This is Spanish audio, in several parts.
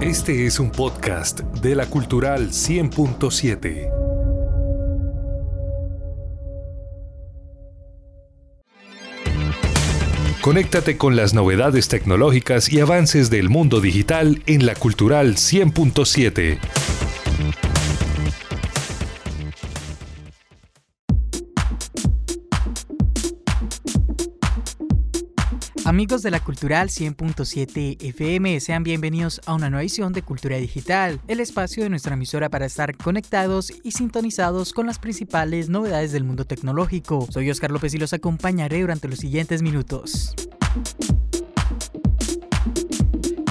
Este es un podcast de la Cultural 100.7. Conéctate con las novedades tecnológicas y avances del mundo digital en la Cultural 100.7. Amigos de la Cultural 100.7 FM, sean bienvenidos a una nueva edición de Cultura Digital, el espacio de nuestra emisora para estar conectados y sintonizados con las principales novedades del mundo tecnológico. Soy Oscar López y los acompañaré durante los siguientes minutos.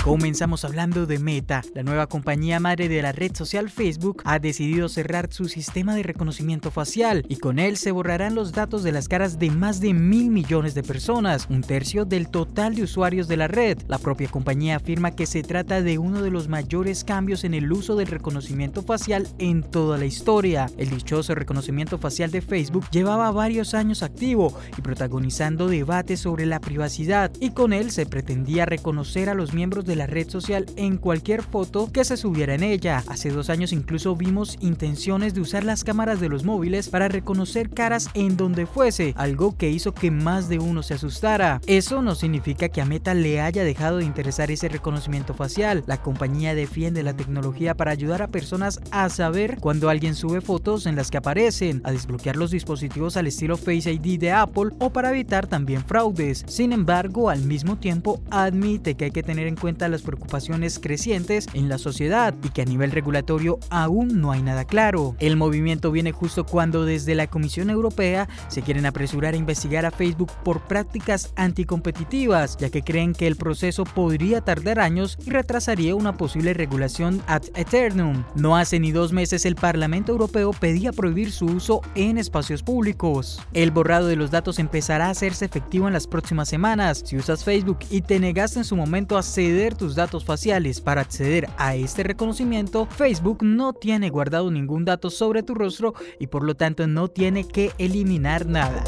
Comenzamos hablando de Meta. La nueva compañía madre de la red social Facebook ha decidido cerrar su sistema de reconocimiento facial y con él se borrarán los datos de las caras de más de mil millones de personas, un tercio del total de usuarios de la red. La propia compañía afirma que se trata de uno de los mayores cambios en el uso del reconocimiento facial en toda la historia. El dichoso reconocimiento facial de Facebook llevaba varios años activo y protagonizando debates sobre la privacidad y con él se pretendía reconocer a los miembros de la red social en cualquier foto que se subiera en ella. Hace dos años incluso vimos intenciones de usar las cámaras de los móviles para reconocer caras en donde fuese, algo que hizo que más de uno se asustara. Eso no significa que a Meta le haya dejado de interesar ese reconocimiento facial. La compañía defiende la tecnología para ayudar a personas a saber cuando alguien sube fotos en las que aparecen, a desbloquear los dispositivos al estilo Face ID de Apple o para evitar también fraudes. Sin embargo, al mismo tiempo admite que hay que tener en cuenta las preocupaciones crecientes en la sociedad y que a nivel regulatorio aún no hay nada claro. El movimiento viene justo cuando desde la Comisión Europea se quieren apresurar a investigar a Facebook por prácticas anticompetitivas, ya que creen que el proceso podría tardar años y retrasaría una posible regulación ad eternum. No hace ni dos meses el Parlamento Europeo pedía prohibir su uso en espacios públicos. El borrado de los datos empezará a hacerse efectivo en las próximas semanas. Si usas Facebook y te negaste en su momento a ceder tus datos faciales para acceder a este reconocimiento, Facebook no tiene guardado ningún dato sobre tu rostro y por lo tanto no tiene que eliminar nada.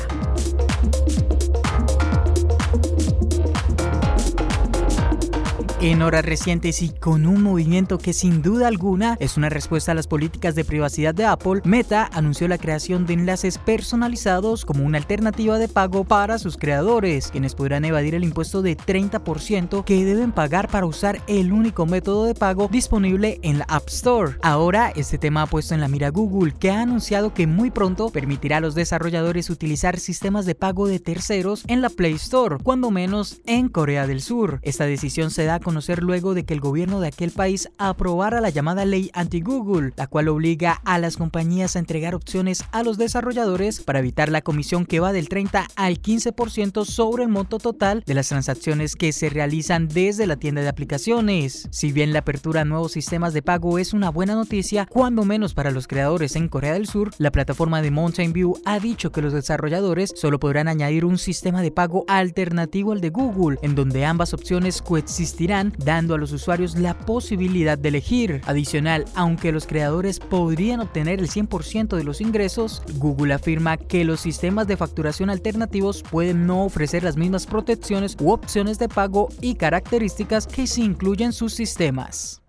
En horas recientes y con un movimiento que sin duda alguna es una respuesta a las políticas de privacidad de Apple, Meta anunció la creación de enlaces personalizados como una alternativa de pago para sus creadores, quienes podrán evadir el impuesto de 30% que deben pagar para usar el único método de pago disponible en la App Store. Ahora, este tema ha puesto en la mira Google, que ha anunciado que muy pronto permitirá a los desarrolladores utilizar sistemas de pago de terceros en la Play Store, cuando menos en Corea del Sur. Esta decisión se da con conocer luego de que el gobierno de aquel país aprobara la llamada ley anti-Google, la cual obliga a las compañías a entregar opciones a los desarrolladores para evitar la comisión que va del 30 al 15% sobre el monto total de las transacciones que se realizan desde la tienda de aplicaciones. Si bien la apertura a nuevos sistemas de pago es una buena noticia, cuando menos para los creadores en Corea del Sur, la plataforma de Mountain View ha dicho que los desarrolladores solo podrán añadir un sistema de pago alternativo al de Google, en donde ambas opciones coexistirán dando a los usuarios la posibilidad de elegir. Adicional, aunque los creadores podrían obtener el 100% de los ingresos, Google afirma que los sistemas de facturación alternativos pueden no ofrecer las mismas protecciones u opciones de pago y características que se incluyen en sus sistemas.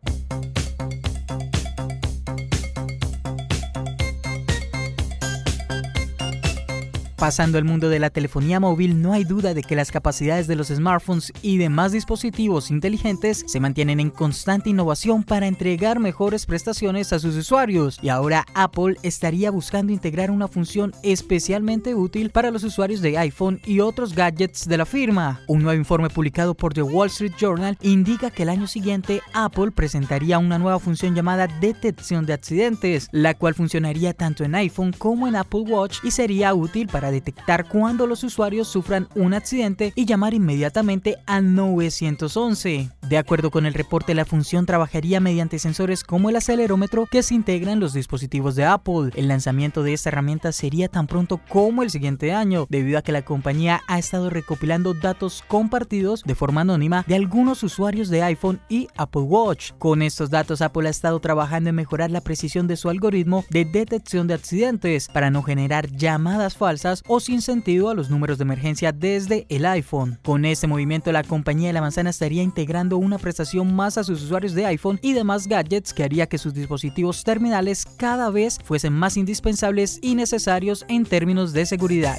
Pasando al mundo de la telefonía móvil, no hay duda de que las capacidades de los smartphones y demás dispositivos inteligentes se mantienen en constante innovación para entregar mejores prestaciones a sus usuarios. Y ahora Apple estaría buscando integrar una función especialmente útil para los usuarios de iPhone y otros gadgets de la firma. Un nuevo informe publicado por The Wall Street Journal indica que el año siguiente Apple presentaría una nueva función llamada detección de accidentes, la cual funcionaría tanto en iPhone como en Apple Watch y sería útil para detectar cuando los usuarios sufran un accidente y llamar inmediatamente al 911. De acuerdo con el reporte, la función trabajaría mediante sensores como el acelerómetro que se integran en los dispositivos de Apple. El lanzamiento de esta herramienta sería tan pronto como el siguiente año, debido a que la compañía ha estado recopilando datos compartidos de forma anónima de algunos usuarios de iPhone y Apple Watch. Con estos datos, Apple ha estado trabajando en mejorar la precisión de su algoritmo de detección de accidentes para no generar llamadas falsas o sin sentido a los números de emergencia desde el iPhone. Con este movimiento la compañía de la manzana estaría integrando una prestación más a sus usuarios de iPhone y demás gadgets que haría que sus dispositivos terminales cada vez fuesen más indispensables y necesarios en términos de seguridad.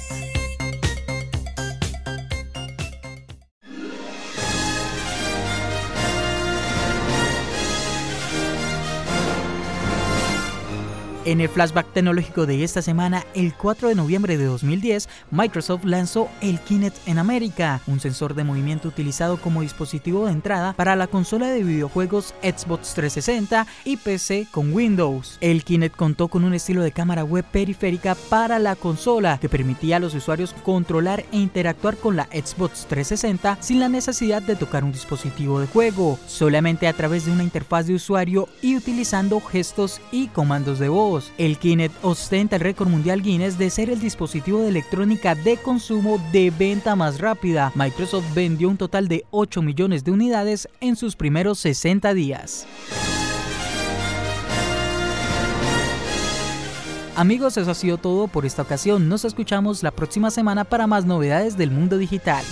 En el flashback tecnológico de esta semana, el 4 de noviembre de 2010, Microsoft lanzó el Kinect en América, un sensor de movimiento utilizado como dispositivo de entrada para la consola de videojuegos Xbox 360 y PC con Windows. El Kinect contó con un estilo de cámara web periférica para la consola que permitía a los usuarios controlar e interactuar con la Xbox 360 sin la necesidad de tocar un dispositivo de juego, solamente a través de una interfaz de usuario y utilizando gestos y comandos de El Kinect ostenta el récord mundial Guinness de ser el dispositivo de electrónica de consumo de venta más rápida. Microsoft vendió un total de 8 millones de unidades en sus primeros 60 días. Amigos, eso ha sido todo por esta ocasión. Nos escuchamos la próxima semana para más novedades del mundo digital.